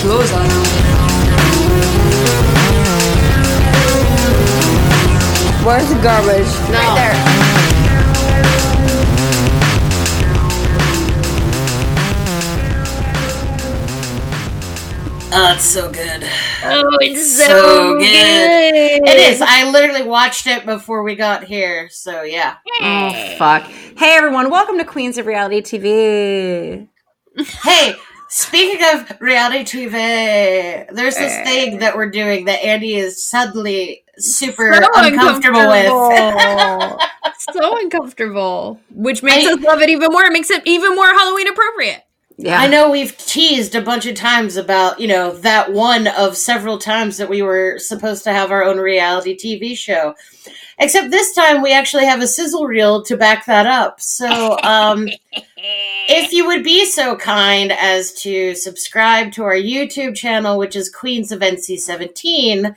clothes on. Where's the garbage? Right there. Oh, it's so good. Oh, it's so, So good. good. It is. I literally watched it before we got here. So yeah. Oh fuck! Hey everyone, welcome to Queens of Reality TV. Hey, speaking of reality TV, there's this thing that we're doing that Andy is suddenly super So uncomfortable with. so uncomfortable, which makes I- us love it even more. It makes it even more Halloween appropriate. Yeah, I know we've teased a bunch of times about, you know, that one of several times that we were supposed to have our own reality TV show. Except this time we actually have a sizzle reel to back that up. So, um, if you would be so kind as to subscribe to our YouTube channel, which is Queens of NC17,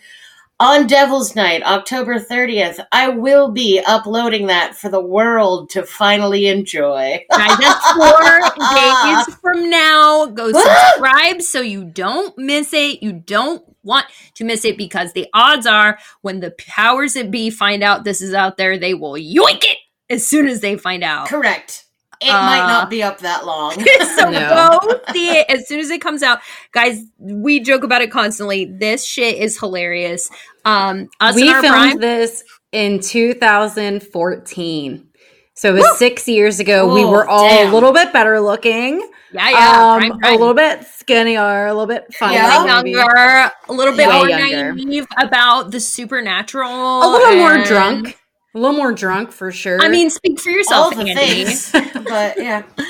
on Devil's Night, October 30th, I will be uploading that for the world to finally enjoy. That's four days from now. Go subscribe so you don't miss it. You don't want to miss it because the odds are when the powers that be find out this is out there, they will yoink it as soon as they find out. Correct. It Uh, might not be up that long. so No. go see it as soon as it comes out. Guys, we joke about it constantly. This shit is hilarious. Um us we filmed prime. this in 2014. So it was six years ago. we Oh, were all damn. a little bit better looking, yeah, yeah. um, prime, prime. a little bit skinnier, a little bit funnier, Yeah. younger, a little bit Way more younger. naive about the supernatural. a little more drunk, a little more drunk for sure. I mean, speak for yourself, All the Andy. things. but yeah.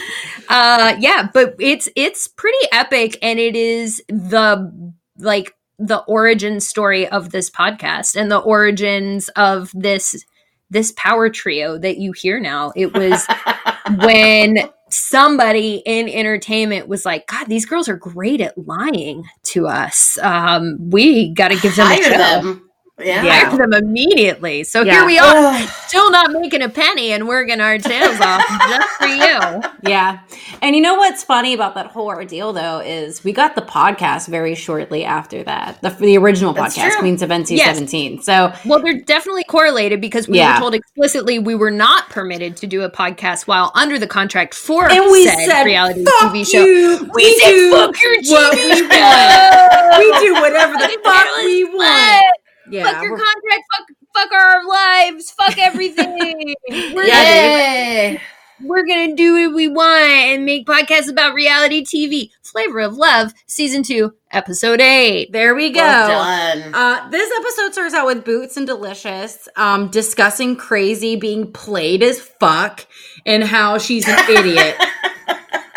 Uh, yeah, but it's it's pretty epic, and it is the like the origin story of this podcast and the origins of this this power trio that you hear now. It was when somebody in entertainment was like, God, these girls are great at lying to us. Um, we got to give them a Hire show. them. Yeah. Yeah. Hire them immediately. So Yeah. here we are, Ugh. still not making a penny and working our tails off just for you. yeah. And you know what's funny about that whole ordeal, though, is we got the podcast very shortly after that, the, the original That's podcast, true. Queens of NC seventeen. So Well, they're definitely correlated because we Yeah. were told explicitly we were not permitted to do a podcast while under the contract for and we said said reality fuck TV show. You. We said, do "Fuck your what we want. We do whatever the fuck we want. Yeah, fuck your contract. Fuck, fuck our lives. Fuck everything. we're, Yeah, gonna, we're gonna do what we want and make podcasts about reality TV. Flavor of Love, season two, episode eight. there we go. Well done. Uh, this episode starts out with Boots and Delicious um, discussing crazy being played as fuck and how she's an idiot.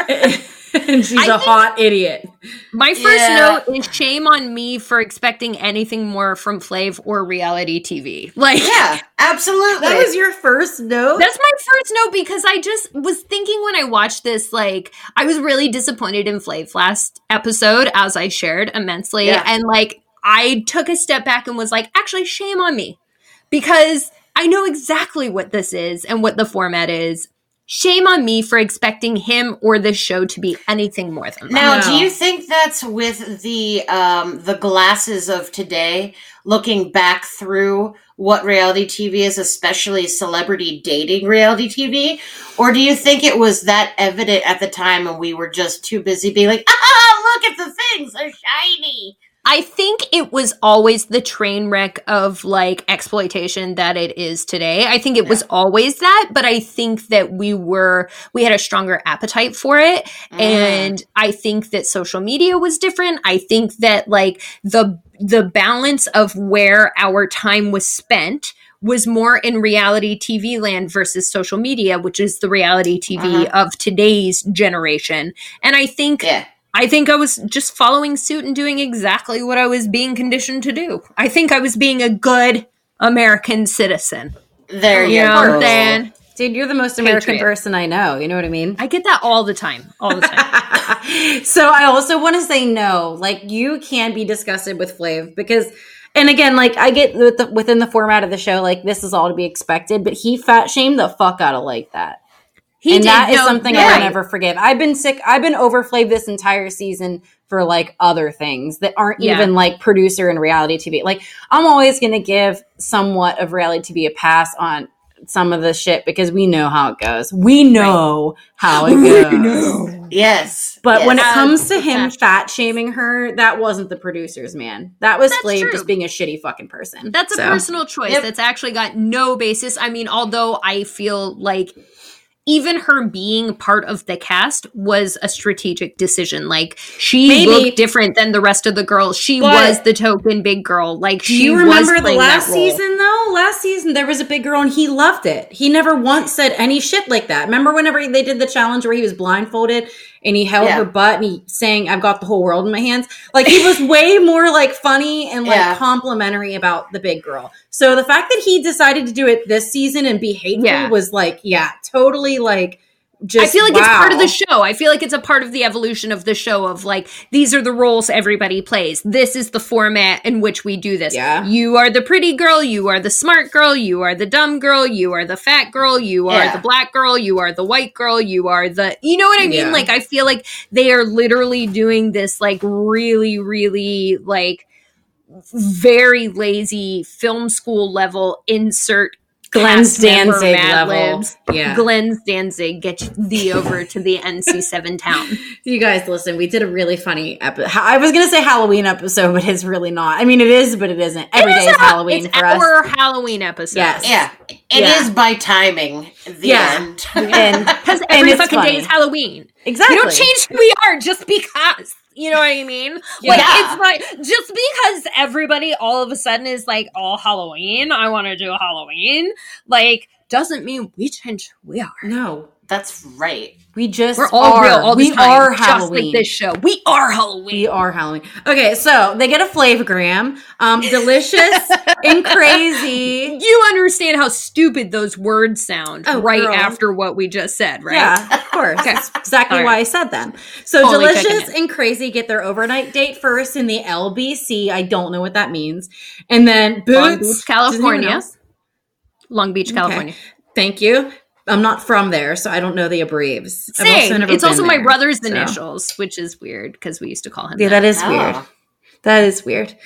and she's I a hot idiot. My first Yeah. note is shame on me for expecting anything more from Flav or reality TV. Like, yeah, absolutely. That was your first note? That's my first note because I just was thinking when I watched this, like, I was really disappointed in Flav last episode, as I shared immensely. Yeah. And, like, I took a step back and was like, actually, shame on me because I know exactly what this is and what the format is. Shame on me for expecting him or this show to be anything more than that. Now, No. do you think that's with the um, the glasses of today, looking back through what reality TV is, especially celebrity dating reality TV, or do you think it was that evident at the time and we were just too busy being like, ah, look at the things, they're shiny. I think it was always the train wreck of like exploitation that it is today. I think it was always that, but I think that we were we had a stronger appetite for it mm-hmm. and I think that social media was different. I think that like the the balance of where our time was spent was more in reality TV land versus social media, which is the reality TV uh-huh. of today's generation. And I think yeah. I think I was just following suit and doing exactly what I was being conditioned to do. I think I was being a good American citizen. There you You know go. what Dude, you're the most American Patriot. person I know. You know what I mean? I get that all the time. All the time. so I also want to say no. Like you can be disgusted with Flav because, and again, like I get with the, within the format of the show, like this is all to be expected. But he fat shamed the fuck out of like that. He and did, that is no, something you're I will never forgive. I've been sick. I've been over Flav this entire season for like other things that aren't Yeah. even like producer and reality TV. Like I'm always going to give somewhat of reality TV a pass on some of the shit because we know how it goes. We know how it goes. Yes. But when it comes to him fact. fat shaming her, that wasn't the producers, man. That was That's Flav true. just being a shitty fucking person. That's a personal choice Yep. that's actually got no basis. I mean, although I feel like even her being part of the cast was a strategic decision. Like she Maybe. looked different than the rest of the girls. She was the token big girl. Like Do she you remember the last season though? Last season there was a big girl and he loved it. He never once said any shit like that. Remember whenever they did the challenge where he was blindfolded and he held Yeah. her butt and he sang I've got the whole world in my hands? Like he was way more like funny and like Yeah. complimentary about the big girl. So the fact that he decided to do it this season and be hateful Yeah. was like, yeah, totally like just I feel like it's part of the show. I feel like it's a part of the evolution of the show of like these are the roles everybody plays. This is the format in which we do this. Yeah. You are the pretty girl, you are the smart girl, you are the dumb girl, you are the fat girl, you are Yeah. the black girl, you are the white girl, you are the You know what I mean? Yeah. Like I feel like they are literally doing this like really really like very lazy film school level insert Glenn cast member Danzig level. Libs. Yeah. Glenn Danzig, get thee over to the NC7 town. You guys, listen, we did a really funny episode. I was going to say Halloween episode, but it's really not. I mean, it is, but it isn't. Every It day is is a- Halloween it's for us. our Halloween episode. Yes. Yeah. it is Yeah. by timing. The Yeah. end. And, Because and every it's fucking funny. day is Halloween. Exactly. We don't change who we are just because. You know what I mean? Like Yeah. it's like just because everybody all of a sudden is like, "Oh, Halloween! I want to do Halloween." Like doesn't mean we change who we are. No, That's right. We just We're all are. real all we time. are Halloween. like this show. We are Halloween. We are Halloween. Okay, so they get a flavogram. Um, delicious and crazy. You understand how stupid those words sound Oh, right girl. after what we just said, right? Yeah, of course. Okay. That's exactly All why. I said them. So delicious and crazy get their overnight date first in the LBC. I don't know what that means. And then Boots, Long Beach, California. Long Beach, California. Thank you. I'm not from there, so I don't know the abbreves. I've Same. never it's been also my there, brother's so. initials, which is weird because we used to call him. Yeah, that. that is Oh. weird. That is weird.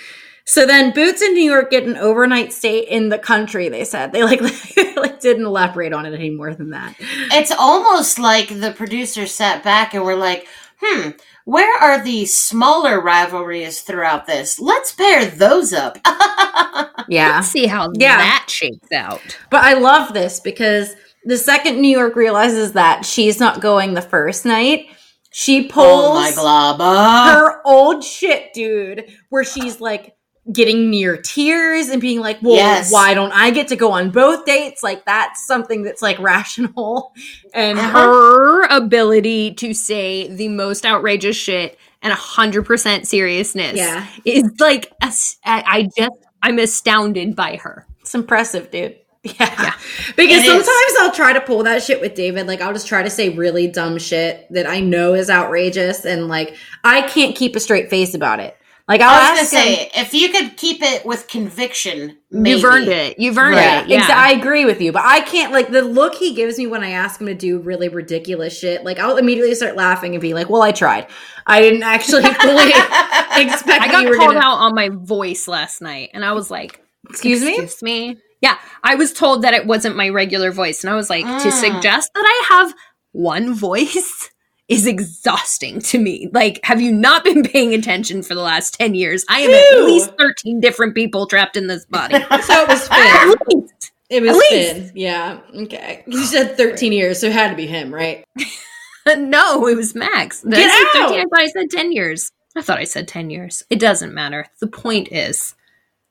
So then Boots in New York get an overnight stay in the country, they said. They like, like didn't elaborate on it any more than that. It's almost like the producers sat back and were like, hmm, where are the smaller rivalries throughout this? Let's pair those up. Yeah. Let's see how Yeah. that shakes out. But I love this because the second New York realizes that she's not going the first night, she oh pulls globba. her old shit, dude, where she's like getting near tears and being like, well, Yes. why don't I get to go on both dates? Like, that's something that's like rational. And. Her ability to say the most outrageous shit and 100% seriousness Yeah. is like, I I just, I'm astounded by her. it's impressive, dude. Yeah. Yeah. Because sometimes I'll try to pull that shit with David. Like, I'll just try to say really dumb shit that I know is outrageous. And like, I can't keep a straight face about it. Like, I'll I was ask gonna say, if you could keep it with conviction, maybe. You've earned it. You've earned Yeah, it. Yeah. exa- I agree with you, but I can't like the look he gives me when I ask him to do really ridiculous shit. Like I'll immediately start laughing and be like, "Well, I tried. I didn't actually fully expect." I got called gonna- out on my voice last night and I was like, Excuse me. Excuse me. Yeah, I was told that it wasn't my regular voice, and I was like, to Mm. suggest that I have one voice is exhausting to me. Like, have you not been paying attention for the last ten years? I am Ew. at least thirteen different people trapped in this body. So it was At Finn. It was. Finn. Yeah. Okay. You said 13 years, so it had to be him, right? no, it was Max. Get I out! 13? I thought I said ten years. I thought I said ten years. It doesn't matter. The point is,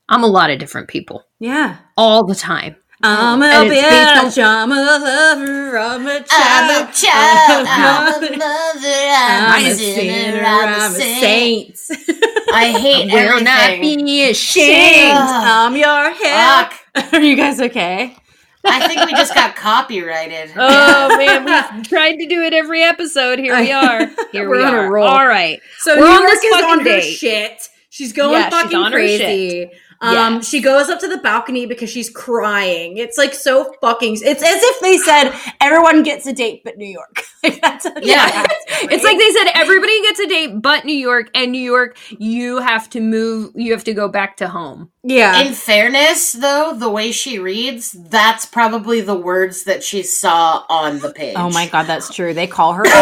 I'm a lot of different people Yeah. all the time. I'm a And bitch. I'm a lover. I'm a I'm child. a child. I'm I'm a a mother. I'm, I'm a a sinner. I'm a saint. saint. I hate Will not everything. be ashamed. Ugh. I'm your head. Fuck. Are you guys okay? I think we just got copyrighted. Oh man, we've tried to do it every episode. Here we are. Here We're we on a roll. All right. So We're New on York this is fucking on her date. shit. She's going Yeah, she's fucking on her crazy. Um, Yes. she goes up to the balcony because she's crying. It's like so fucking. It's as if they said everyone gets a date but New York. like that's Yeah. It's like they said everybody gets a date but New York, and New York, you have to move, you have to go back to home. yeah. In fairness, though, the way she reads, that's probably the words that she saw on the page. oh my god, that's true. They call her.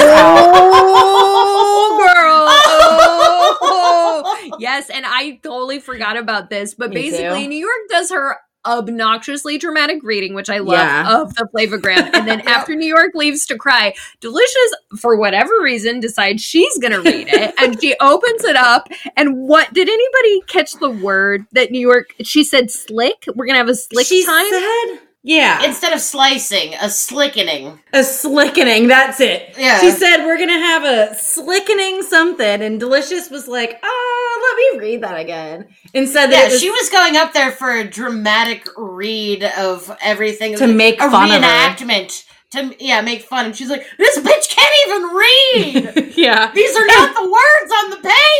Oh, girl. Oh. Yes, and I totally forgot about this, but Me basically, too. New York does her obnoxiously dramatic reading, which I love, Yeah. of the flavogram. And then after New York leaves to cry, Delicious, for whatever reason, decides she's going to read it. and she opens it up. And what did anybody catch the word that New York, she said slick? We're going to have a slick she time? said, "Yeah, Instead of slicing, a slickening. a slickening. That's it." Yeah. She said, "We're gonna have a slickening something," and Delicious was like, "Oh, let me read that again." And said that Yeah, was she was going up there for a dramatic read of everything To make a fun of her. reenactment to yeah make fun. And she's like, "This bitch can't even read. yeah. These are not the words on the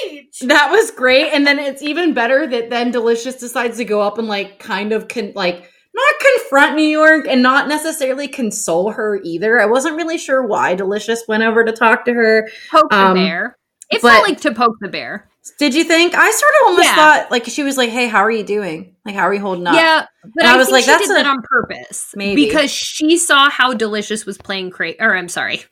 page." That was great, and then it's even better that then Delicious decides to go up and like kind of con- like not confront New York and not necessarily console her either. I wasn't really sure why Delicious went over to talk to her. Poke the Um, bear. It but- felt like to poke the bear. Did you think? I sort of almost Yeah. thought like she was like, "Hey, how are you doing? Like, how are you holding up?" Yeah, but I, I was like, she that's did a- that on purpose. Maybe. because she saw how Delicious was playing crazy, or I'm sorry,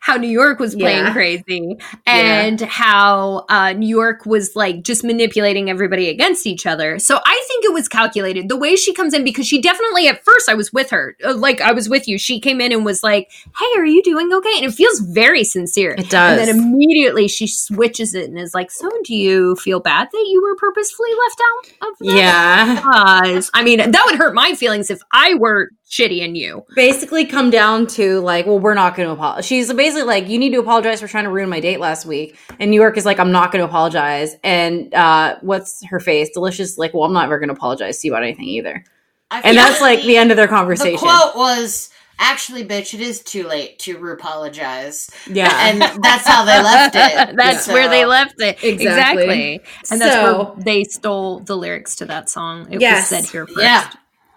how New York was playing Yeah. crazy, and how uh, New York was like just manipulating everybody against each other. So I think it was calculated the way she comes in because she definitely at first I was with her, uh, like I was with you. She came in and was like, "Hey, are you doing okay?" And it feels very sincere. It does. And then immediately she switches it and is like, "So do you feel bad that you were purposefully left out of that?" yeah. Because I mean, that would hurt my feelings if I were shitty and you. Basically, come down to like, well, we're not going to apologize. She's basically like, you need to apologize for trying to ruin my date last week. And New York is like, I'm not going to apologize. And uh, what's her face? Delicious, like, well, I'm not ever going to apologize to you about anything either. I And that's like the end of their The conversation. quote was, "Actually, bitch, it is too late to apologize," yeah. and that's how they left it. That's So- where they left it. Exactly. Exactly. And that's So- where they stole the lyrics to that song. It Yes. was said here first. Yeah.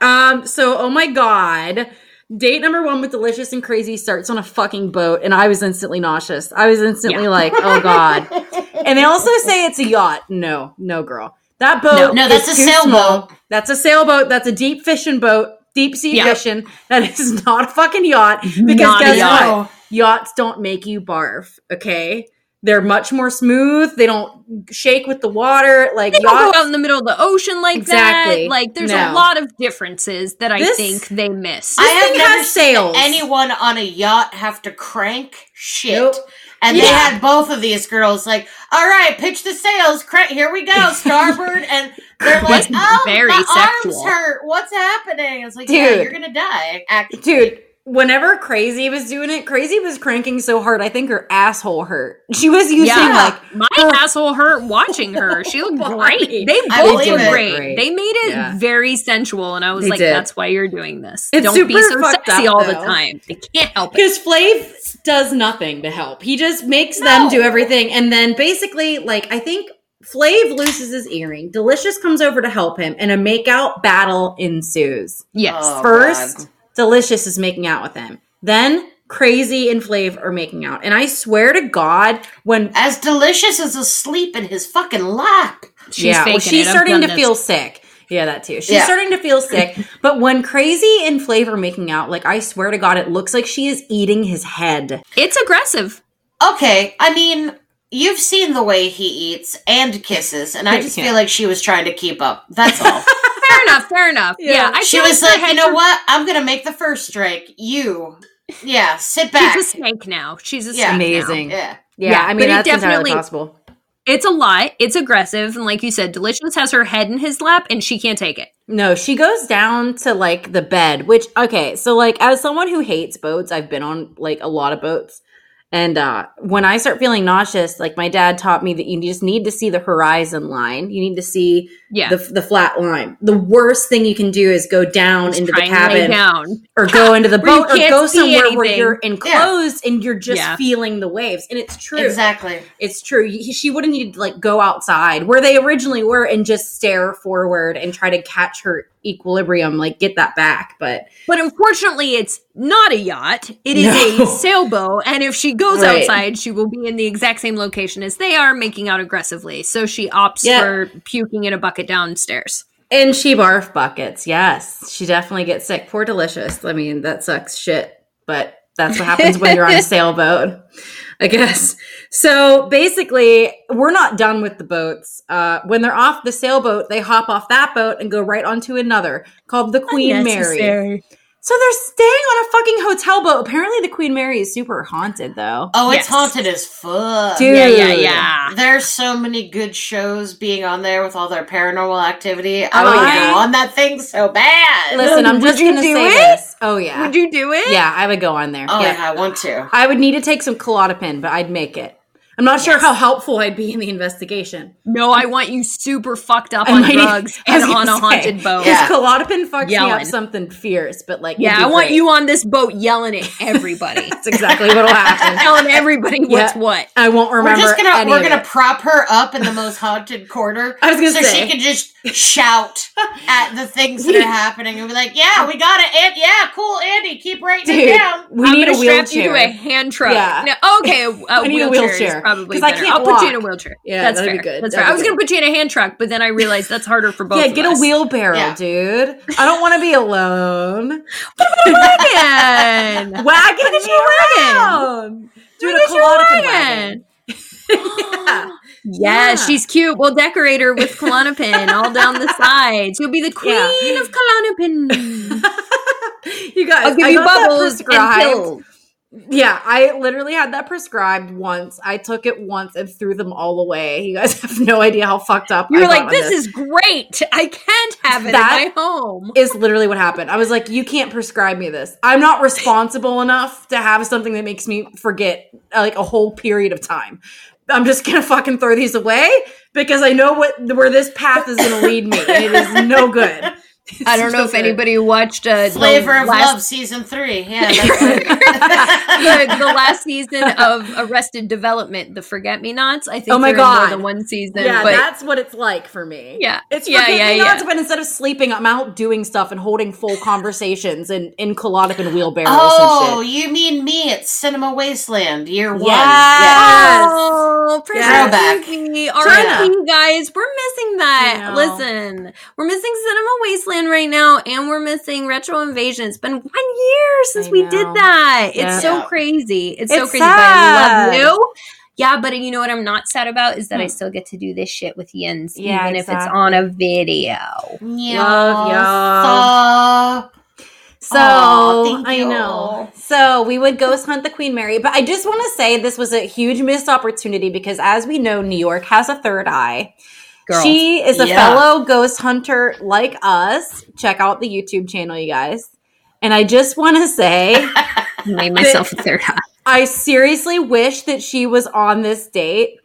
Um, so oh my god. Date number one with Delicious and Crazy starts on a fucking boat, and I was instantly nauseous. I was instantly Yeah. like, oh god. and they also say it's a yacht. No, no, girl. That boat. No. No, that's is a too sailboat. small. That's a sailboat. That's a deep fishing boat. Deep sea Yeah. fishing. That is not a fucking yacht. Because Not guess yacht. what? Yachts don't make you barf. Okay. They're much more smooth. They don't shake with the water. Like They don't yachts. go out in the middle of the ocean like Exactly. that. Like, there's No. a lot of differences that I think they miss. I have never has sails. seen anyone on a yacht have to crank shit. Nope. And they had both of these girls like, all right, pitch the sails, crank, here we go, starboard. and they're like, That's oh, very my sexual. arms hurt. What's happening? It's like, yeah, Dude. you're going to die. Actually. Dude, whenever Crazy was doing it, Crazy was cranking so hard, I think her asshole hurt. She was using yeah, like my asshole hurt watching her. She looked great. They both looked great. Great. They made it Yeah. very sensual, and I was They like, did. "That's why you're doing this. It's Don't be so sexy up, all the time. They can't help it." because Flav does nothing to help. He just makes them do everything, and then basically, like I think Flav loses his earring. Delicious comes over to help him, and a makeout battle ensues. Yes. Oh, First, God. Delicious is making out with him. Then Crazy and Flav are making out, and I swear to God, when As delicious as asleep in his fucking lap. She's yeah, well, she's it. Starting to this. feel sick. Yeah, that too. She's Yeah. starting to feel sick. But when Crazy and Flav are making out, like I swear to God, it looks like she is eating his head. It's aggressive. Okay, I mean, you've seen the way he eats and kisses, and I just feel like she was trying to keep up. That's all. Fair enough. Fair enough. Yeah. Yeah, I she feel was like, you know for- what? I'm going to make the first strike. You. Yeah, sit back. She's a snake now. She's a Yeah. snake now. Amazing. Yeah. Yeah, Yeah, I mean it that's entirely definitely- possible. It's a lot. It's aggressive, and like you said, Delicious has her head in his lap, and she can't take it. No, she goes down to like the bed, which okay, so like as someone who hates boats, I've been on like a lot of boats. And uh, when I start feeling nauseous, like my dad taught me that you just need to see the horizon line. You need to see Yeah. the, the flat line. The worst thing you can do is go down Just into the try and lay cabin down. or go into the boat or go see somewhere where you're enclosed and you're just Yeah. feeling the waves. And it's true. Exactly. It's true. She would have needed to like go outside where they originally were and just stare forward and try to catch her equilibrium, like get that back. But But unfortunately, it's not a yacht. It is No. a sailboat. And if she goes Right. outside, she will be in the exact same location as they are, making out aggressively. So she opts Yeah. for puking in a bucket downstairs. and she barf buckets. Yes, she definitely gets sick. Poor delicious. I mean, that sucks shit. But that's what happens when you're on a sailboat, I guess. So basically, we're not done with the boats. Uh, when they're off the sailboat, they hop off that boat and go right onto another called the Queen Mary. Unnecessary. So they're staying on a fucking hotel boat. Apparently, the Queen Mary is super haunted, though. Oh, Yes. it's haunted as fuck. Dude. Yeah, yeah, yeah. There's so many good shows being on there with all their paranormal activity. I oh, would I- go on that thing so bad. Listen, I'm Would just gonna say it? this. Oh yeah, Would you do it? yeah, I would go on there. oh, yeah. yeah, I want to. I would need to take some Klonopin, but I'd make it. I'm not sure how helpful I'd be in the investigation. No, I want you super fucked up I on might- drugs I and on gonna a haunted boat. Because Yeah. Klonopin fucks me up something fierce, but like, Yeah, I want great. you on this boat yelling at everybody, That's exactly what'll happen. telling everybody what's Yeah. what. I won't remember. We're remember. just gonna any we're of gonna it. prop her up in the most haunted corner. I was gonna so say. she can just shout at the things that are happening and be like, "Yeah, we got it, and yeah, cool, Andy, keep writing Dude, it down." we I'm need a gonna strap wheelchair. you to a hand truck. Yeah. No, okay, a, a I need a wheelchair, wheelchair, is probably 'cause I can't I'll put you in a wheelchair. Yeah, that's fair. be good. That's That'd fair. I was gonna put you in a hand truck, but then I realized that's harder for both. yeah, get us. a wheelbarrow, Yeah. dude. I don't want to be alone. wagon. Wagon Look at me your wagon. Dude, a your wagon. yeah. Yeah, Yeah. she's cute. We'll decorate her with Klonopin all down the sides. You'll be the queen Yeah. of Klonopin. you guys, I'll give I you bubbles and pills. Yeah, I literally had that prescribed once. I took it once and threw them all away. You guys have no idea how fucked up. You I were like, on this is great. I can't have it That- in my home. is literally what happened. I was like, you can't prescribe me this. I'm not responsible enough to have something that makes me forget like a whole period of time. I'm just gonna fucking throw these away because I know what where this path is gonna lead me, and it is no good. I don't know if anybody watched uh, the Flavor of last Love season three. Yeah, that's right. the, the last season of Arrested Development, the Forget Me Nots. I think Oh my they're more God. than one season. Yeah, but that's what it's like for me. Yeah. it's Yeah, forget yeah, me nots, yeah. but instead of sleeping, I'm out doing stuff and holding full conversations and in Colonic and wheelbarrows oh, and shit. you mean me at Cinema Wasteland year one? Yes. Oh, Precious Throwback. Disney, R.I.P. guys, we're missing that. Listen, we're missing Cinema Wasteland right now, and we're missing Retro Invasion. It's been one year since we did that. Yeah. It's so Yeah. crazy. It's, so It's crazy, but I love you. Yeah, but you know what I'm not sad about is that I Hmm. still get to do this shit with Yins, Yeah, even if it's on a video. Yeah. Love y'all. So Aw, I you. know. So we would ghost hunt the Queen Mary, but I just want to say this was a huge missed opportunity because, as we know, New York has a third eye. Girl. She is a Yeah. fellow ghost hunter like us. Check out the YouTube channel, you guys. And I just want to say, I made myself a third eye. I seriously wish that she was on this date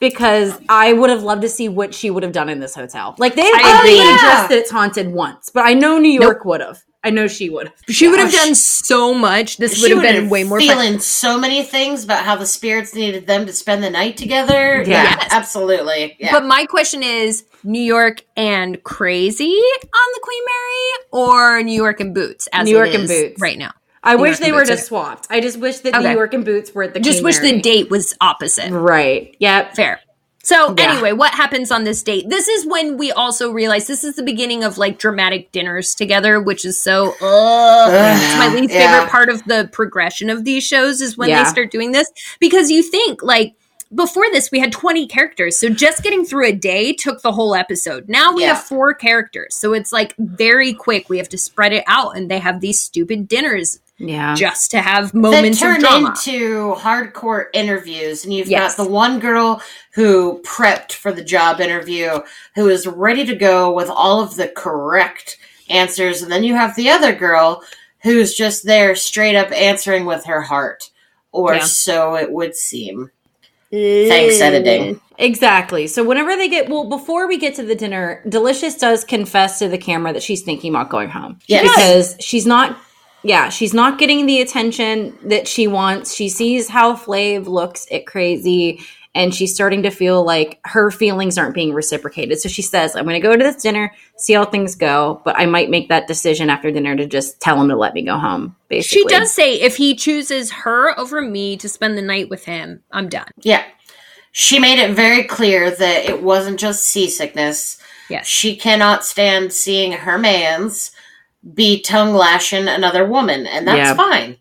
because I would have loved to see what she would have done in this hotel. Like they I agree agree. just that it's haunted once, but I know New York would have. I know she would have. She would have done so much. This would have been way more fun. feeling so many things about how the spirits needed them to spend the night together. Yeah. Yeah, Yes. absolutely. Yeah. But my question is New York and Crazy on the Queen Mary or New York and Boots as New York it and Boots. right now? I New wish York they were just swapped. I just wish that Okay. New York and Boots were at the Just Queen wish Mary. the date was opposite. Right. Yep. Fair. So Yeah. anyway, what happens on this date? This is when we also realize this is the beginning of like dramatic dinners together, which is so ugh. It's my least Yeah. favorite part of the progression of these shows is when Yeah. they start doing this because you think like before this we had 20 characters so just getting through a day took the whole episode now we Yeah. have four characters so it's like very quick we have to spread it out and they have these stupid dinners Yeah. just to have that moments of turn into hardcore interviews and you've Yes. got the one girl who prepped for the job interview who is ready to go with all of the correct answers and then you have the other girl who's just there straight up answering with her heart or Yeah. so it would seem. Thanks, editing. Exactly. So whenever they get well, before we get to the dinner, Delicious does confess to the camera that she's thinking about going home. Yes. Because she's not yeah, she's not getting the attention that she wants. She sees how Flav looks at crazy and she's starting to feel like her feelings aren't being reciprocated. So she says, I'm gonna go to this dinner, see how things go, but I might make that decision after dinner to just tell him to let me go home. Basically. She does say if he chooses her over me to spend the night with him, I'm done. Yeah. She made it very clear that it wasn't just seasickness. Yes. She cannot stand seeing her man's be tongue lashing another woman, and that's Yeah. fine.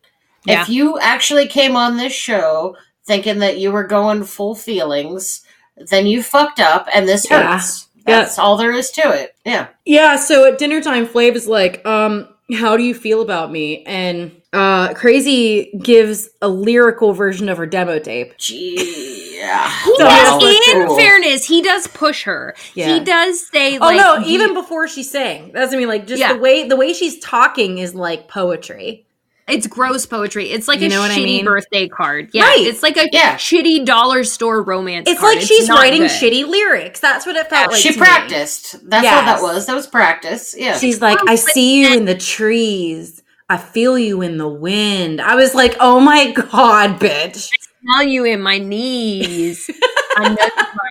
Yeah. If you actually came on this show thinking that you were going full feelings, then you fucked up, and this Yeah. hurts. That's all there is to it. Yeah. Yeah, so at dinner time, Flav is like, um, how do you feel about me? And uh Crazy gives a lyrical version of her demo tape. Gee, yeah. He So does, that's in cool. fairness, he does push her. Yeah. He does say Oh like no, do- even before she sang. That's I mean, like just Yeah. the way the way she's talking is like poetry. it's gross poetry. It's like You a know what I shitty mean? birthday card. Yeah. Right. It's like a Yeah. shitty dollar store romance It's card. like she's not writing good. shitty lyrics. That's what it felt like. she to me. practiced. That's what Yes. that was. That was practice. Yeah. She's like, Oh, I see you in the trees. I feel you in the wind. I was like, oh my god, bitch. I smell you in my knees. I know you are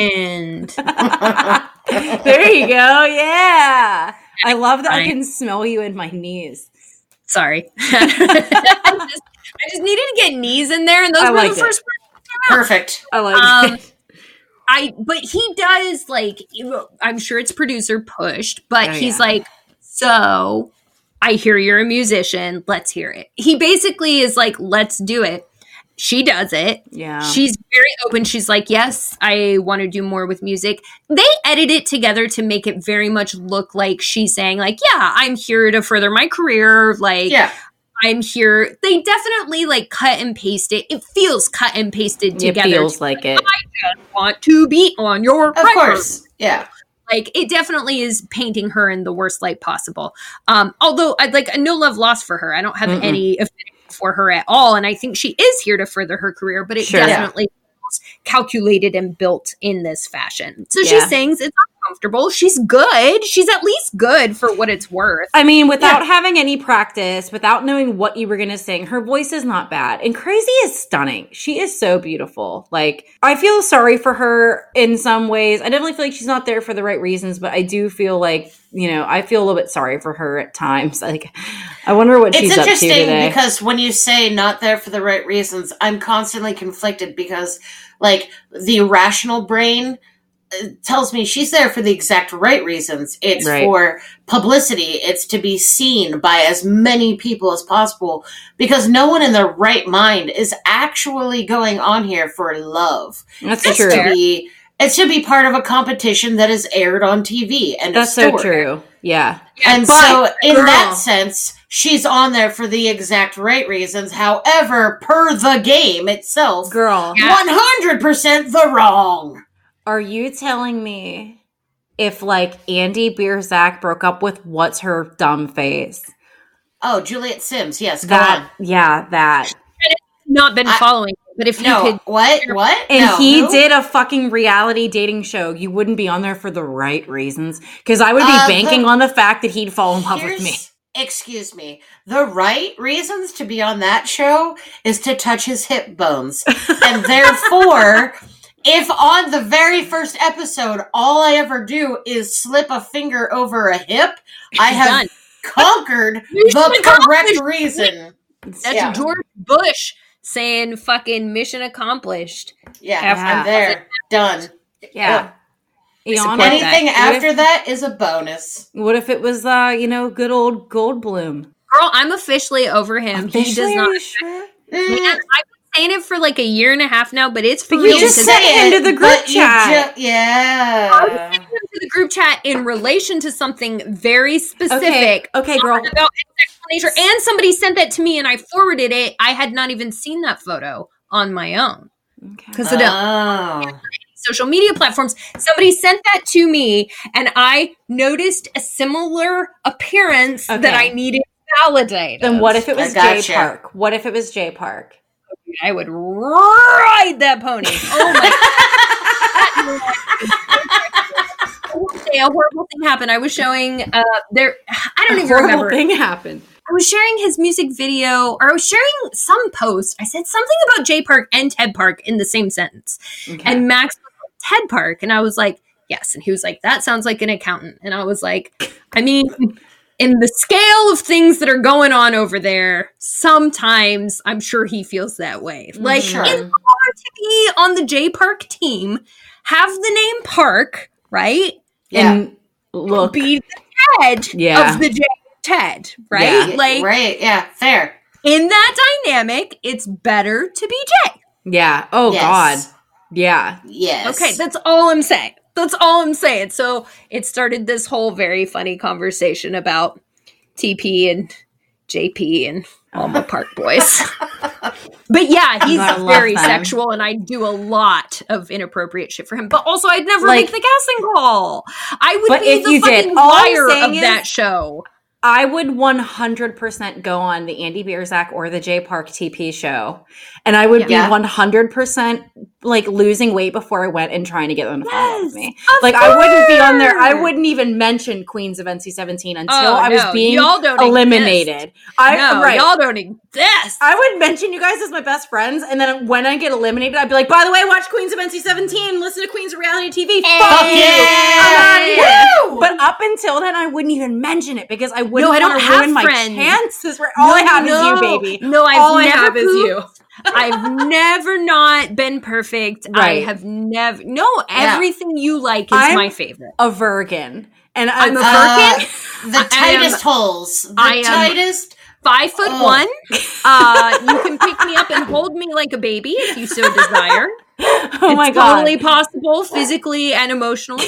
my friend. there you go. Yeah. I love that I Fine. can smell you in my knees. Sorry. I, just, I just needed to get knees in there, and those I were liked the it. first words that came out. Perfect. I like Um, it. I but he does like I'm sure it's producer pushed, but Oh, he's yeah. like, so I hear you're a musician. Let's hear it. He basically is like, let's do it. She does it. Yeah. She's very open. She's like, yes, I want to do more with music. They edit it together to make it very much look like she's saying, like, yeah, I'm here to further my career. Like, Yeah. I'm here. They definitely like cut and paste it. It feels cut and pasted together. it feels like it. I just want to be on your Of record. course. Yeah. Like it definitely is painting her in the worst light possible. Um, although I'd like no love lost for her. I don't have Mm-mm. any for her at all, and I think she is here to further her career. But it Sure. definitely feels calculated and built in this fashion. So Yeah. she sings. It's uncomfortable. She's good. She's at least good for what it's worth. I mean, without having any practice, without knowing what you were going to sing, her voice is not bad. And Crazy is stunning. She is so beautiful. Like, I feel sorry for her in some ways. I definitely feel like she's not there for the right reasons, but I do feel like, you know, I feel a little bit sorry for her at times. Like, I wonder what It's she's up to interesting today. because when you say not there for the right reasons, I'm constantly conflicted because, like, the rational brain tells me she's there for the exact right reasons. It's Right. for publicity, it's to be seen by as many people as possible because no one in their right mind is actually going on here for love. That's, It's true. It's to be. It should be part of a competition that is aired on TV, and That's so true. Yeah. and But, so, in girl- that sense, she's on there for the exact right reasons. However, per the game itself, Girl, 100% the wrong. Are you telling me if, like, Andy Biersack broke up with what's her dumb face? Oh, Juliet Simms. Yes, go That, yeah, that. Not been I- following, but if on. you could, what? What? And No, he who? did a fucking reality dating show. You wouldn't be on there for the right reasons. Because I would be Uh, banking the- on the fact that he'd fall in love with me. Excuse me. The right reasons to be on that show is to touch his hip bones. and therefore, if on the very first episode all I ever do is slip a finger over a hip, I have Done. conquered the correct reason. that's Yeah. George Bush saying fucking mission accomplished. Yeah, After I'm there. Done. Yeah. support Iana, that. Anything What after if- that is a bonus. What if it was, uh, you know, good old Goldblum? Girl, I'm officially over him. he does not. are you sure? Mm, Man, I've been saying it for like a year and a half now, but it's for But real. you just because said I it into the group chat. ju- yeah. was sending him to the group chat in relation to something very specific. Okay, girl. About insect nature, and somebody sent that to me, and I forwarded it. I had not even seen that photo on my own Okay. because of the Oh. social media platforms. Somebody sent that to me, and I noticed a similar appearance Okay. that I needed validated. Then what if it was Jay gotcha. Park? What if it was Jay Park? I would ride that pony. Oh my! Day, a horrible thing happened. I was showing uh there. I don't A even horrible remember. thing happened. I was sharing his music video, or I was sharing some post. I said something about Jay Park and Ted Park in the same sentence. Okay. And Max was Ted Park. And I was like, yes. And he was like, that sounds like an accountant. And I was like, I mean, in the scale of things that are going on over there, sometimes I'm sure he feels that way. Mm-hmm. Like, Sure. in order to be on the Jay Park team, have the name Park, right? Yeah. and look, Be the head Yeah. of the J Ted, right? Yeah. Like, right, yeah, fair. in that dynamic, it's better to be Jay. yeah. Oh Yes. God. Yeah. Yes. Okay, that's all I'm saying. That's all I'm saying. So it started this whole very funny conversation about TP and JP and all my park boys. but yeah, he's very sexual, and I do a lot of inappropriate shit for him. But also, I'd never Like- make the casting call. I would be if the you did, fucking all liar of is- that show. I would 100% go on the Andy Biersack or the Jay Park TP show. And I would Yeah. be 100% like losing weight before I went and trying to get them to follow Yes, me. Like I wouldn't be on there. I wouldn't even mention Queens of NC17 until Oh, I was no, being eliminated. I no, right. y'all don't exist. I would mention you guys as my best friends, and then when I get eliminated, I'd be like, "By the way, watch Queens of NC17, listen to Queens of Reality TV." Fuck you! I'm out of here. Woo! But up until then, I wouldn't even mention it because I wouldn't No, I don't have ruin my chances. All I No, have is you, baby. No, I've all I never have is you. Pooped. I've never not been perfect. I have never. No, Yeah. everything you like is I'm- my favorite. A virgin, and I'm a I, virgin. Uh, the I am- tightest holes. The I am- tightest. Five foot Oh. one. Uh, you can pick me up and hold me like a baby if you so desire. oh my it's god! totally possible, physically and emotionally.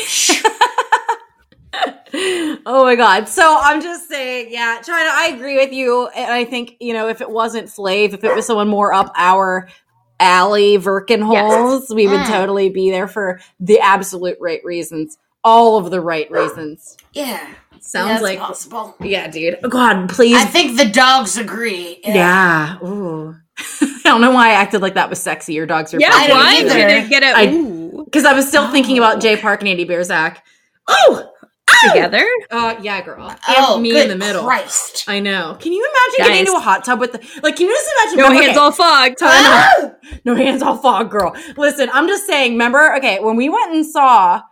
Oh my god. So I'm just saying, yeah, China, I agree with you. And I think, you know, if it wasn't Flav, if it was someone more up our alley, Virkin holes, we would Mm. totally be there for the absolute right reasons. All of the right reasons. Yeah. Sounds that's like possible. Yeah, dude. Oh god, please. I think the dogs agree. yeah. Ooh. I don't know why I acted like that was sexy. Your dogs are Yeah, why did it get a I- ooh Because I was still thinking about Jay Park and Andy Biersack. Oh, together? uh, yeah, girl. Oh, me good in the middle. Christ. I know. Can you imagine getting into a hot tub with the like? Can you just imagine? No okay, hands all fog. time out. no hands all fog, girl. Listen, I'm just saying. Remember, okay, when we went and saw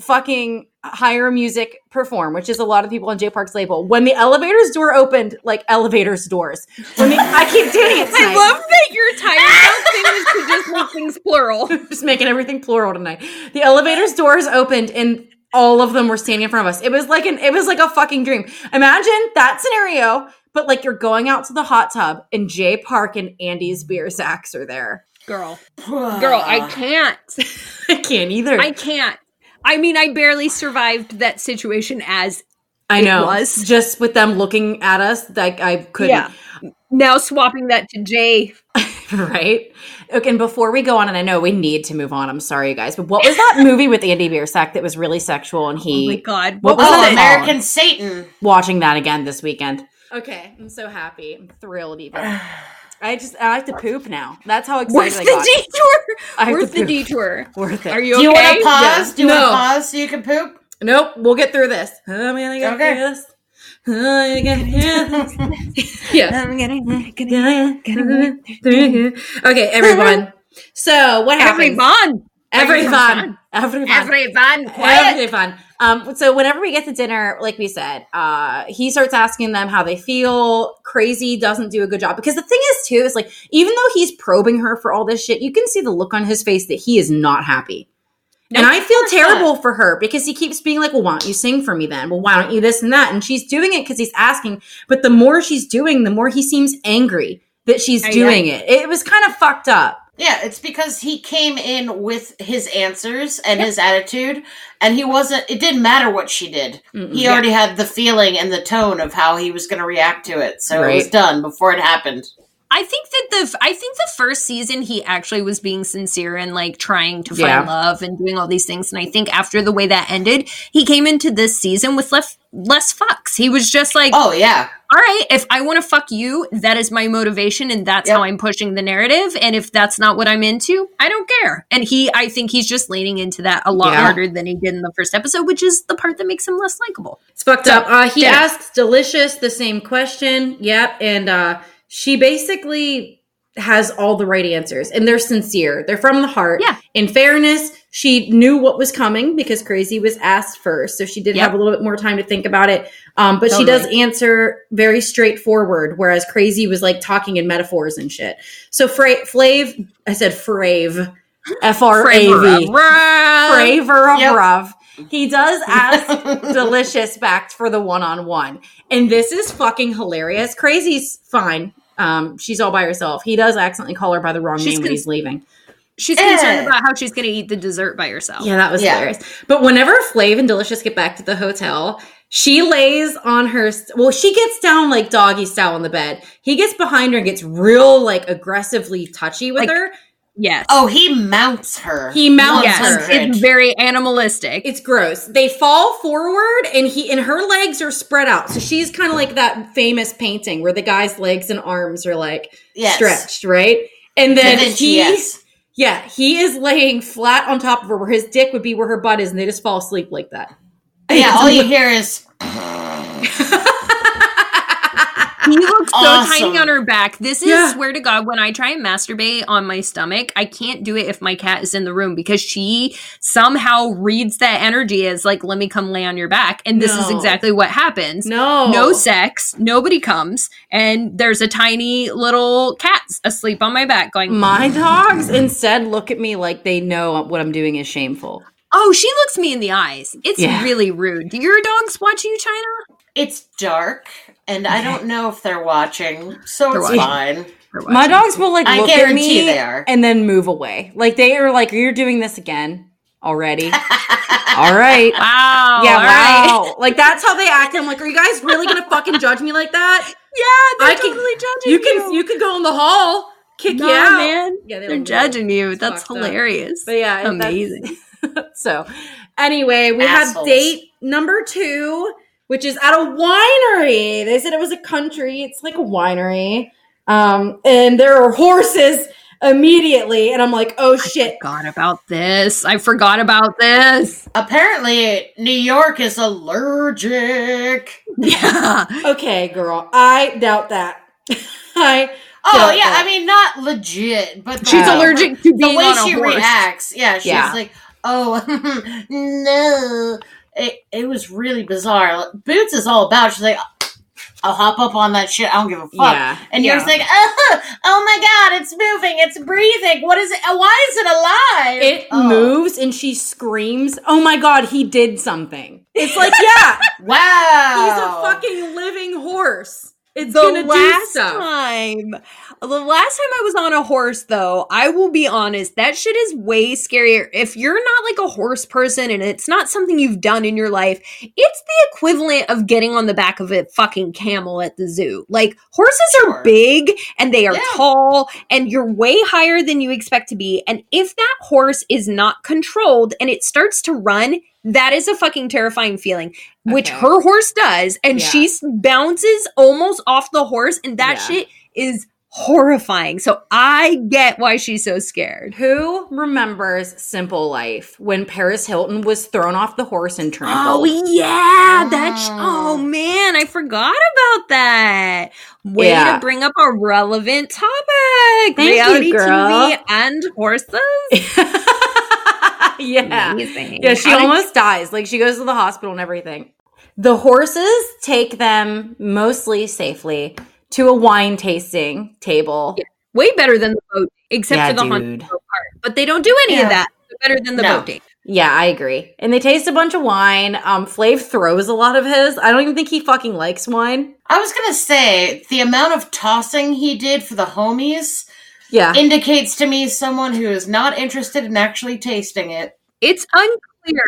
fucking higher music perform, which is a lot of people on J Park's label, when the elevators door opened, like elevators doors. When the, I keep doing it. I love that your title thing is to just make things plural. just making everything plural tonight. The elevators doors opened and all of them were standing in front of us. It was like an it was like a fucking dream. Imagine that scenario, but like you're going out to the hot tub and Jay Park and Andy's beer sacks are there. Girl. Girl, I can't. I can't either. I I, can't. I mean, I barely survived that situation as I know. was. just with them looking at us, like I couldn't. Yeah. now swapping that to Jay. Right. Okay. And before we go on, and I know we need to move on. I'm sorry, you guys, but what was that movie with Andy Biersack that was really sexual and he, Oh my god. What What, was was Oh, it? American Satan. watching that again this weekend. Okay, I'm so happy. I'm thrilled even. I just I have to poop now. That's how excited Worth I the detour. I have Worth to the detour. Worth it. Are you Do you okay? want to pause? Yeah. Do you want to pause so you can poop? Nope, we'll get through this. I'm gonna get Okay. through this. Get this. yeah. I'm getting, Okay, everyone. So what happened? Everyone. Everyone. Everyone. Everyone. Quiet. Everyone. Um, so whenever we get to dinner, like we said, uh, he starts asking them how they feel. Crazy doesn't do a good job because the thing is too is like even though he's probing her for all this shit, you can see the look on his face that he is not happy. And I feel terrible for her because he keeps being like, "Well, why don't you sing for me then? Well, why don't you this and that?" And she's doing it because he's asking. But the more she's doing, the more he seems angry that she's I- doing it. It was kind of fucked up. Yeah, it's because he came in with his answers and his attitude, and he wasn't. It didn't matter what she did. Mm-mm. He already had the feeling and the tone of how he was going to react to it, so it was done before it happened. I think that the I think the first season he actually was being sincere and like trying to Yeah. find love and doing all these things. And I think after the way that ended, he came into this season with less less fucks. He was just like, Oh yeah. all right, if I want to fuck you, that is my motivation and that's Yep. how I'm pushing the narrative. And if that's not what I'm into, I don't care. And he I think he's just leaning into that a lot Yeah. harder than he did in the first episode, which is the part that makes him less likable. It's fucked up. Uh, he asks Delicious the same question. Yep. And uh, she basically has all the right answers and they're sincere. They're from the heart. Yeah. In fairness, she knew what was coming because Crazy was asked first. So she did Yep. have a little bit more time to think about it. Um, but she does answer very straightforward, whereas Crazy was like talking in metaphors and shit. So Fra- Flav, I said Frave. F R A V. Fravor of Yep. Rav. He does ask Delicious back for the one on one. And this is fucking hilarious. Crazy's fine. Um, she's all by herself. He does accidentally call her by the wrong She's name when he's leaving. She's Eh. concerned about how she's going to eat the dessert by herself. Yeah, that was Yeah. hilarious. But whenever Flav and Delicious get back to the hotel, she lays on her. Well, she gets down like doggy style on the bed. He gets behind her and gets real like aggressively touchy with Like- her. Yes. Oh, he mounts her. He mounts yes. her. It's very animalistic. It's gross. They fall forward and he and her legs are spread out. So she's kind of like that famous painting where the guy's legs and arms are like Yes. stretched, right? And then Da he yes. yeah, he is laying flat on top of her where his dick would be where her butt is and they just fall asleep like that. Yeah, all you hear is He looks so Awesome. tiny on her back. This is Yeah. swear to God, when I try and masturbate on my stomach, I can't do it if my cat is in the room because she somehow reads that energy as like, let me come lay on your back. And this is exactly what happens. No. No sex, nobody comes, and there's a tiny little cat asleep on my back going, My dogs instead look at me like they know what I'm doing is shameful. Oh, she looks me in the eyes. It's Yeah. really rude. Do your dogs watch you, China? it's dark, and I don't know if they're watching, so They're it's watching. fine. My dogs will like I look at guarantee me they are. and then move away. Like they are like, you're doing this again already. All right. Wow. yeah, all right. wow. Like that's how they act. I'm like, are you guys really gonna fucking judge me like that? Yeah, they're I can- totally judging You can you can go in the hall, kick No, you out. man. Yeah, they They're judging you. That's fucked up. hilarious. But yeah, Amazing. so anyway, we had Assholes. date number two, which is at a winery. They said it was a country. It's like a winery. Um, and there are horses immediately, and I'm like, oh shit. I forgot about this. I forgot about this. Apparently, New York is allergic. Yeah. Okay, girl. I doubt that. I Oh yeah, that. I mean not legit, but She's allergic to the being way on a she horse. reacts. Yeah, she's Yeah. like, "Oh no." It, it was really bizarre. Boots is all about. She's like, "I'll hop up on that shit. I don't give a fuck." Yeah. And you're like, oh, "Oh my god, it's moving. It's breathing. What is it? Why is it alive?" It Oh. moves and she screams, "Oh my god, he did something!" It's like, yeah, Wow, he's a fucking living horse. It's The last time, the last time I was on a horse, though, I will be honest, that shit is way scarier. If you're not like a horse person and it's not something you've done in your life, it's the equivalent of getting on the back of a fucking camel at the zoo. Like horses Sure. are big and they are Yeah. tall and you're way higher than you expect to be. And if that horse is not controlled and it starts to run, that is a fucking terrifying feeling, which Okay. her horse does. And Yeah. she bounces almost off the horse, and that Yeah. shit is horrifying. So I get why she's so scared. Who remembers Simple Life when Paris Hilton was thrown off the horse and trampled? Oh yeah, that's Oh. Ah. oh man, I forgot about that. Way Yeah. to bring up a relevant topic. Thank you, Reality girl. TV and horses. yeah. Amazing. Yeah, she How did- almost dies. Like she goes to the hospital and everything. The horses take them mostly safely to a wine tasting table. Yeah. way better than the boat, except Yeah, for the dude. haunted part. But they don't do any Yeah. of that. They're better than the No. boat date. Yeah, I agree. And they taste a bunch of wine. Um, Flav throws a lot of his. I don't even think he fucking likes wine. I was gonna say the amount of tossing he did for the homies Yeah. indicates to me someone who is not interested in actually tasting it. It's unclear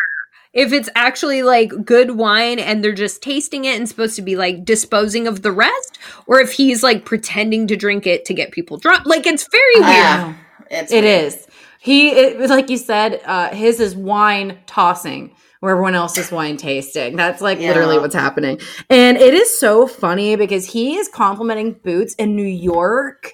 if it's actually like good wine and they're just tasting it and supposed to be like disposing of the rest, or if he's like pretending to drink it to get people drunk. Like it's very weird. Yeah, it's It weird. is. He, it, like you said, uh, his is wine tossing, where everyone else is wine tasting. That's like Yeah. literally what's happening. And it is so funny because he is complimenting Boots in New York.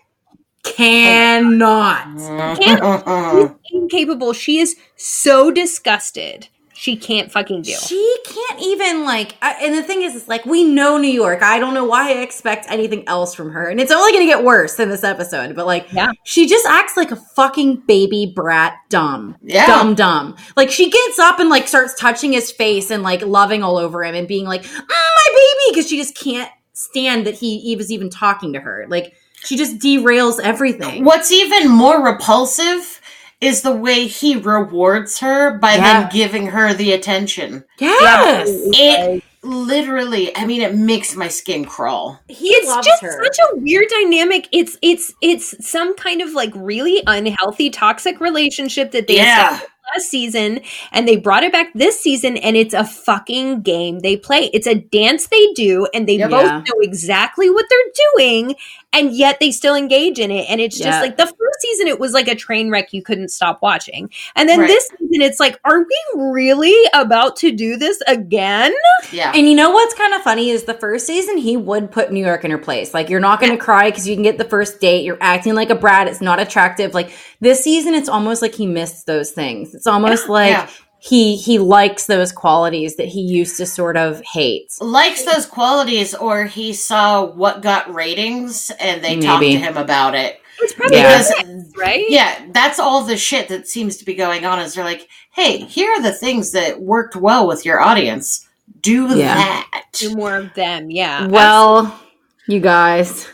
Cannot. Mhm. Incapable. She is so disgusted. She can't fucking deal. She can't even like, I- and the thing is, it's like we know New York. I don't know why I expect anything else from her, and it's only going to get worse in this episode. But like, Yeah. she just acts like a fucking baby brat, dumb, Yeah. dumb, dumb. Like she gets up and like starts touching his face and like loving all over him and being like, "Mm, "My baby," because she just can't stand that he, he was even talking to her. Like she just derails everything. What's even more repulsive is the way he rewards her by Yeah. then giving her the attention. Yes, It literally, I mean, it makes my skin crawl. he it's loves just her. such a weird dynamic. It's it's it's some kind of like really unhealthy toxic relationship that they Yeah. established last season and they brought it back this season and it's a fucking game they play. It's a dance they do and they Yep. both Yeah. know exactly what they're doing and yet they still engage in it and it's Yeah. just like the first season it was like a train wreck you couldn't stop watching. And then Right. this season it's like are we really about to do this again? Yeah. And you know what's kind of funny is the first season he would put New York in her place. Like you're not going to cry because you can get the first date. You're acting like a brat. It's not attractive. Like this season, it's almost like he missed those things. It's almost like Yeah. he he likes those qualities that he used to sort of hate. Likes those qualities, or he saw what got ratings and they talked to him about it. It's probably Yeah. Because right? yeah, that's all the shit that seems to be going on. Is they're like, hey, here are the things that worked well with your audience. Do Yeah. that. Do more of them, yeah. Well, you guys.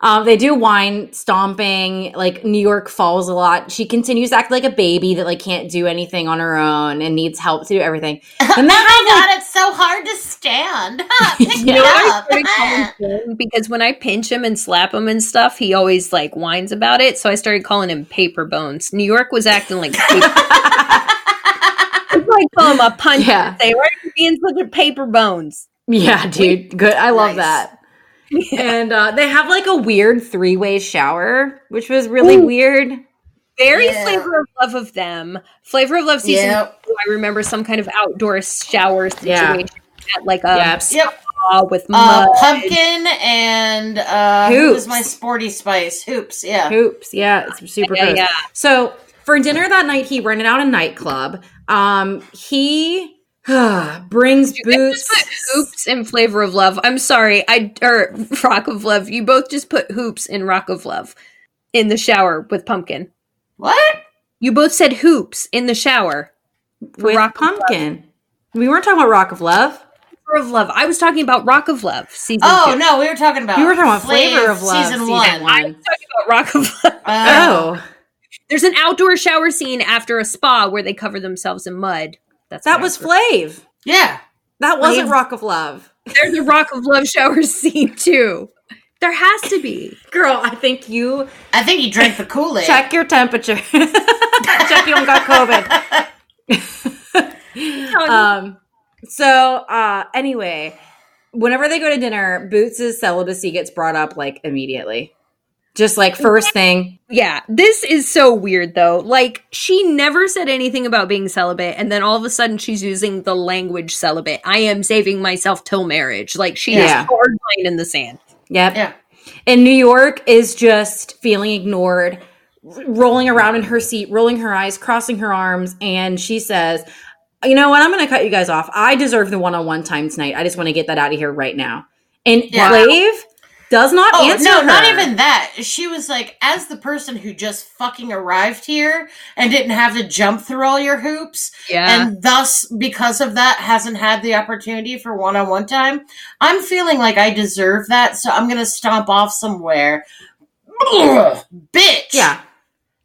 Um, they do wine stomping. Like New York falls a lot. She continues to act like a baby that like can't do anything on her own and needs help to do everything. And oh my god, it's so hard to stand. Pick You You know it up. calling Finn? Because when I pinch him and slap him and stuff, he always like whines about it. So I started calling him Paper Bones. New York was acting like paper. I call him a punch. Yeah. Say, why are you being such a paper bones? Yeah, dude. Good. I love Nice. that. And uh, they have like a weird three way shower, which was really Ooh. weird. Very Yeah. flavor of love of them. Flavor of love season. Yep. two, I remember some kind of outdoor shower Yeah. situation at like a Yep. Yep. spa with Uh, pumpkin and uh, who Hoops. was my sporty spice? Hoops. Yeah. Hoops. Yeah, it's super Yeah, gross. yeah. So for dinner that night, he rented out a nightclub. Um, he brings You boots. just put hoops in flavor of love. I'm sorry, I or rock of love. You both just put hoops in rock of love in the shower with pumpkin. What? You both said hoops in the shower. with Rock pumpkin. We weren't talking about Rock of Love. Flavor of love. I was talking about rock of love season. Oh two. no, we were talking about We were talking about Flav Flavor of Love, season, season one. one. I was talking about rock of love. Uh, oh, There's an outdoor shower scene after a spa where they cover themselves in mud. That's that was Flav. yeah. That wasn't Flav. Rock of Love. There's a rock of love shower scene too. There has to be. Girl, I think you I think you drank the Kool Aid. check your temperature. check you don't got COVID. um so uh anyway whenever they go to dinner boots' celibacy gets brought up like immediately just like first thing Yeah, this is so weird though. Like she never said anything about being celibate and then all of a sudden she's using the language celibate. I am saving myself till marriage. Like she Yeah. is hard line in the sand. yep Yeah. and new york is just feeling ignored rolling around in her seat rolling her eyes crossing her arms and she says you know what i'm gonna cut you guys off i deserve the one-on-one time tonight i just want to get that out of here right now and Yeah. Flav does not Oh answer no, not even that. She was like, as the person who just fucking arrived here and didn't have to jump through all your hoops, Yeah. and thus because of that hasn't had the opportunity for one-on-one time. I'm feeling like I deserve that, so I'm gonna stomp off somewhere. Ugh, bitch. Yeah.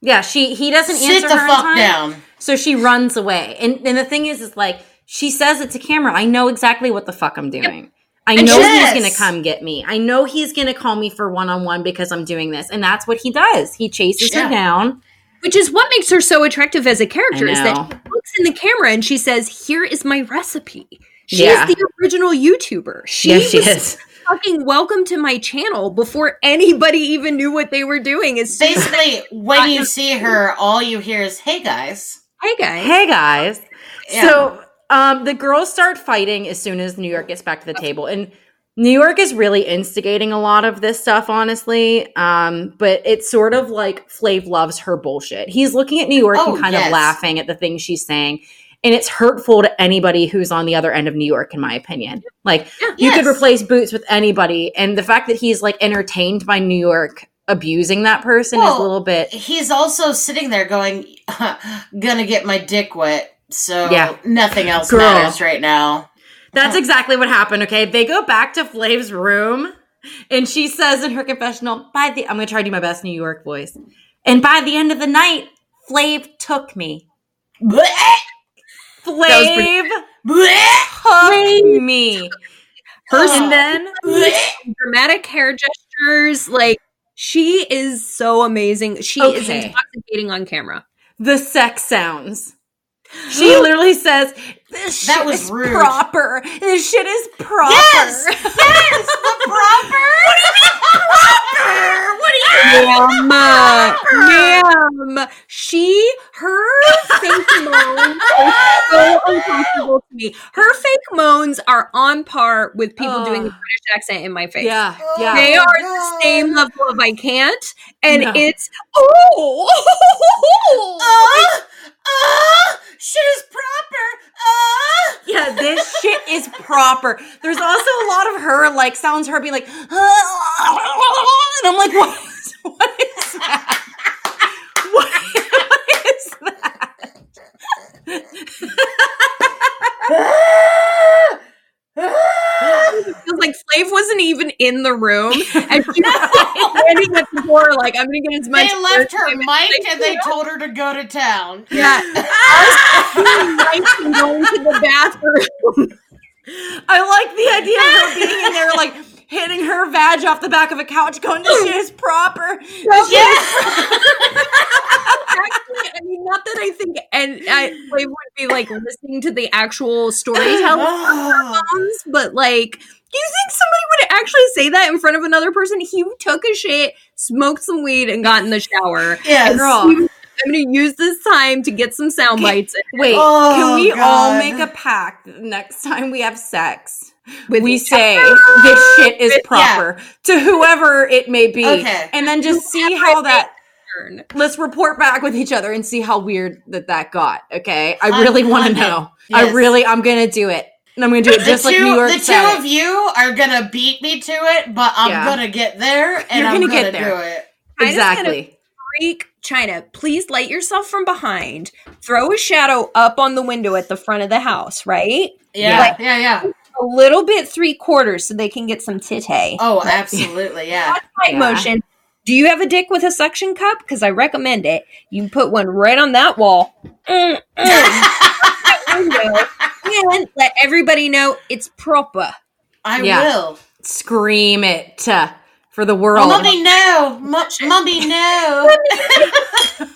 Yeah, she he doesn't Sit answer the her fuck time, down. So she runs away. And and the thing is is like she says it to camera. I know exactly what the fuck I'm doing. I And know yes. he's going to come get me. I know he's going to call me for one-on-one because I'm doing this. And that's what he does. He chases Yeah. her down. Which is what makes her so attractive as a character is that she looks looks in the camera and she says, "Here is my recipe." She Yeah. is the original YouTuber. She yes, she was is. fucking welcome to my channel before anybody even knew what they were doing. It's Basically, when you see her, all you hear is, "Hey guys." hey guys, Hey guys. Yeah. So um, the girls start fighting as soon as New York gets back to the table, and New York is really instigating a lot of this stuff, honestly. Um, but it's sort of like Flav loves her bullshit. He's looking at New York Oh, and kind yes. of laughing at the things she's saying. And it's hurtful to anybody who's on the other end of New York, in my opinion. Like, you could replace Boots with anybody. And the fact that he's like entertained by New York abusing that person is a little bit. He's also sitting there going, "Gonna get my dick wet." So Yeah. nothing else Girl. matters right now. That's exactly what happened. Okay, they go back to Flav's room, and she says in her confessional, "By the I'm going to try to do my best New York voice." And by the end of the night, Flav took me. Flav took me. her And then dramatic hair gestures, like she is so amazing. She is Okay. intoxicating on camera. the sex sounds. She literally says, "This That shit was is rude. proper. This shit is proper." Yes! Yes! The proper! What do you Ma'am, ma'am, she, her fake moans are so uncomfortable to me. Her fake moans are on par with people Ugh. doing a British accent in my face. Yeah, yeah. They are the same level of I can't, and No. it's oh, Uh, uh, shit is proper. Uh. Yeah, this shit is proper. There's also a lot of her like sounds her being like, and I'm like, what is, what is that? What, what is that? Feels like Flav wasn't even in the room, and she was standing at the door like, "I'm gonna get as much." They left her airtime mic and they can." told her to go to town. Yeah, I was and going to the bathroom. I like the idea of her being in there like hitting her vag off the back of a couch, going, "This shit is proper." This Yeah. Actually, I mean, not that I think, and I would be like listening to the actual storytelling, but like. Do you think somebody would actually say that in front of another person? He took a shit, smoked some weed, and got in the shower. Yes. Girl. I'm going to use this time to get some sound bites in Wait, Oh, can we all make a pact next time we have sex? with we say other. this shit is Yeah. proper to whoever it may be, Okay. and then just see how that. turn. Let's report back with each other and see how weird that that got. Okay, I um, really want to know. I really, I'm gonna do it, and I'm gonna do it just two, like New York the two of you are gonna beat me to it, but I'm Yeah. gonna get there and You're I'm gonna gonna, get there. do it. I just gotta exactly. Freak China, please light yourself from behind. Throw a shadow up on the window at the front of the house, right? Yeah, yeah, yeah. A little bit three quarters so they can get some titty. Oh, absolutely, yeah. Light Yeah. motion. Do you have a dick with a suction cup? Because I recommend it. You can put one right on that wall. Mm, mm. Window. and let everybody know it's proper. I Yeah. will. Scream it uh, for the world. Mummy, no. Mu- Mummy, no.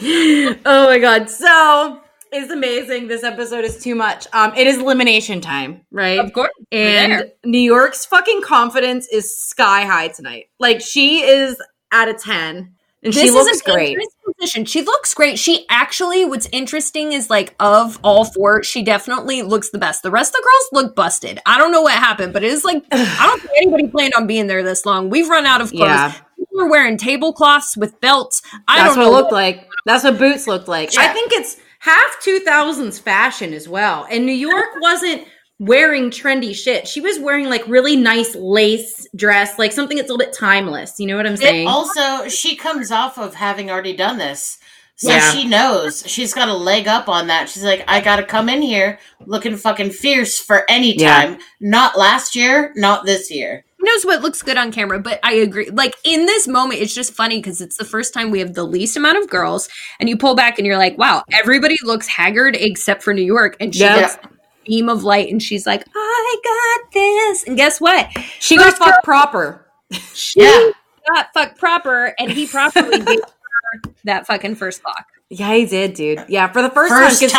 oh my god! So it's amazing. This episode is too much. Um, it is elimination time, right? Of course. And There. New York's fucking confidence is sky high tonight. Like she is at a ten, and she This looks is an great. position. She looks great. She actually, what's interesting is like of all four, she definitely looks the best. The rest of the girls look busted. I don't know what happened, but it is like I don't think anybody planned on being there this long. We've run out of clothes. Yeah. People are wearing tablecloths with belts. I That's don't know what it looked like. That's what boots looked like. I think it's half 2000s fashion as well. And New York wasn't wearing trendy shit. She was wearing like really nice lace dress, like something that's a little bit timeless. You know what I'm saying? also, she comes off of having already done this. So Yeah. she knows she's got a leg up on that. She's like, I gotta come in here looking fucking fierce for any Yeah. time. Not last year, not this year. Who knows what looks good on camera, but I agree. Like in this moment, it's just funny because it's the first time we have the least amount of girls, and you pull back and you're like, wow, everybody looks haggard except for New York. And she Yeah. gets a beam of light and she's like, I got this. And guess what? she got fucked proper. She Yeah. got fucked proper, and he properly gave her that fucking first clock. Yeah, he did, dude. Yeah, for the first, First time. 'cause-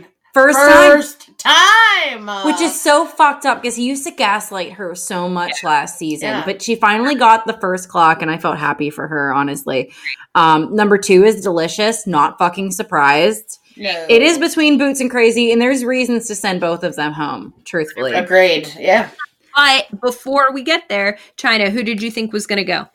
time. First time. First time. Uh, Which is so fucked up because he used to gaslight her so much last season, Yeah. but she finally got the first clock, and I felt happy for her, honestly. Um, number two is delicious, not fucking surprised. no. It is between Boots and Crazy, and there's reasons to send both of them home, truthfully. Agreed. Yeah. But before we get there, China, who did you think was going to go?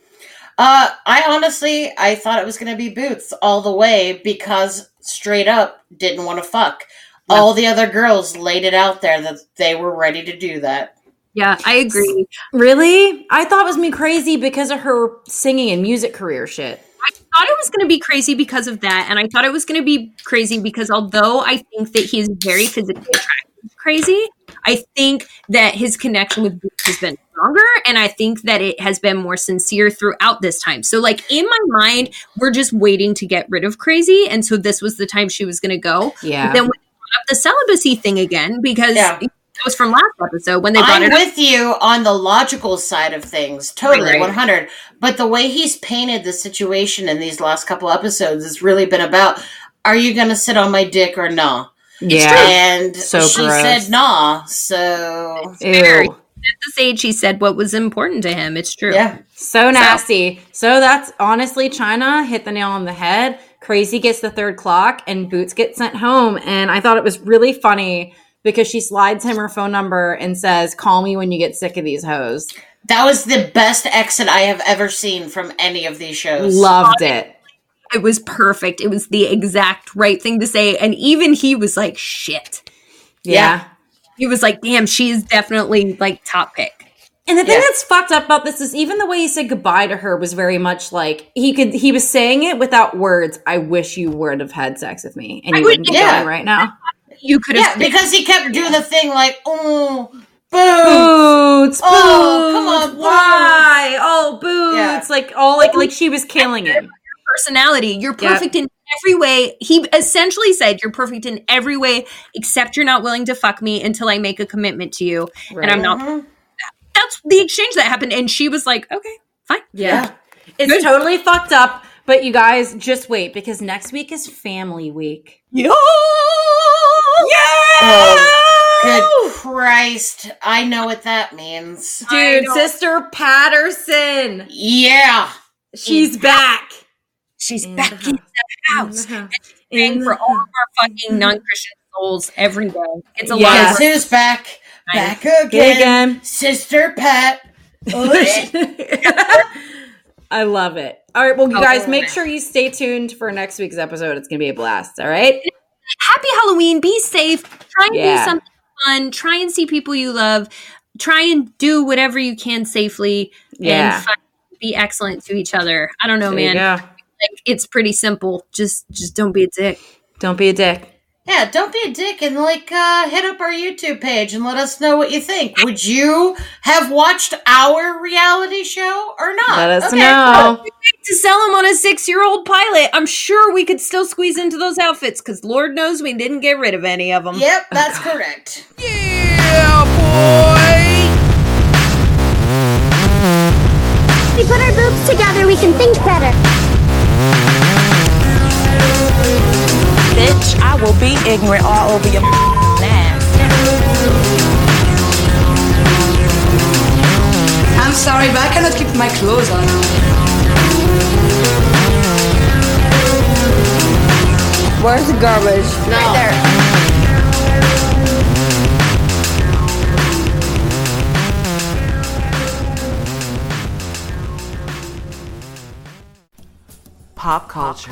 Uh, I honestly, I thought it was going to be Boots all the way because straight up didn't want to fuck. All the other girls laid it out there that they were ready to do that. Yeah, I agree. Really? I thought it was me crazy because of her singing and music career shit. I thought it was going to be crazy because of that, and I thought it was going to be crazy because although I think that he's very physically attractive, crazy, I think that his connection with Boots has been stronger, and I think that it has been more sincere throughout this time. So, like in my mind, we're just waiting to get rid of crazy, and so this was the time she was going to go. Yeah. Then when they brought up the celibacy thing again, because Yeah. it was from last episode when they brought I'm it up. with you on the logical side of things, totally, Right. 100. But the way he's painted the situation in these last couple episodes has really been about are you going to sit on my dick or nah? yeah. And So she gross. said nah. So, At this age, he said what was important to him. It's true. yeah. So nasty. So that's honestly, China hit the nail on the head. Crazy gets the third clock, and Boots gets sent home. And I thought it was really funny because she slides him her phone number and says, "Call me when you get sick of these hoes." That was the best exit I have ever seen from any of these shows. Loved it. It was perfect. It was the exact right thing to say. And even he was like, shit. Yeah. He was like, damn, she is definitely like top pick. And the thing Yeah. that's fucked up about this is even the way he said goodbye to her was very much like he could he was saying it without words. I wish you would have had sex with me, and I you would- wouldn't be yeah. going right now. You could Yeah, have because he kept doing the thing like, oh. Boots, boots, Oh, come on, Boots. why? Oh, boots! Yeah. Like all like like she was killing him. personality. You're Yeah. perfect in every way. He essentially said, You're perfect in every way, except you're not willing to fuck me until I make a commitment to you. And I'm not. Mhm. That's the exchange that happened. And she was like, Okay, fine. Yeah. It's totally fucked up. But you guys just wait because next week is family week. Oh, yeah. Oh, good Christ. I know what that means. Dude. Sister Patterson. Yeah. She's back. She's In back the in the house. praying In for the- all of our fucking non-Christian souls every day. It's a Yes. lot. Guess who's back? Back Again. again. Sister Pat. I love it. All right, well, you guys, make sure you stay tuned for next week's episode. It's going to be a blast. All right. Happy Halloween. Be safe. Try and Yeah. do something fun. Try and see people you love. Try and do whatever you can safely Yeah. and be excellent to each other. I don't know, There man. go. Like, it's pretty simple. Just just don't be a dick. Don't be a dick. Yeah, don't be a dick and like uh, hit up our YouTube page and let us know what you think. Would you have watched our reality show or not? Let us Okay. know. To sell them on a six-year-old pilot, I'm sure we could still squeeze into those outfits because Lord knows we didn't get rid of any of them. Yep, that's correct. Yeah, boy. we put our boobs together, we can think better. Bitch, I will be ignorant all over your ass. I'm sorry, but I cannot keep my clothes on. Where's the garbage? Right there. Pop culture,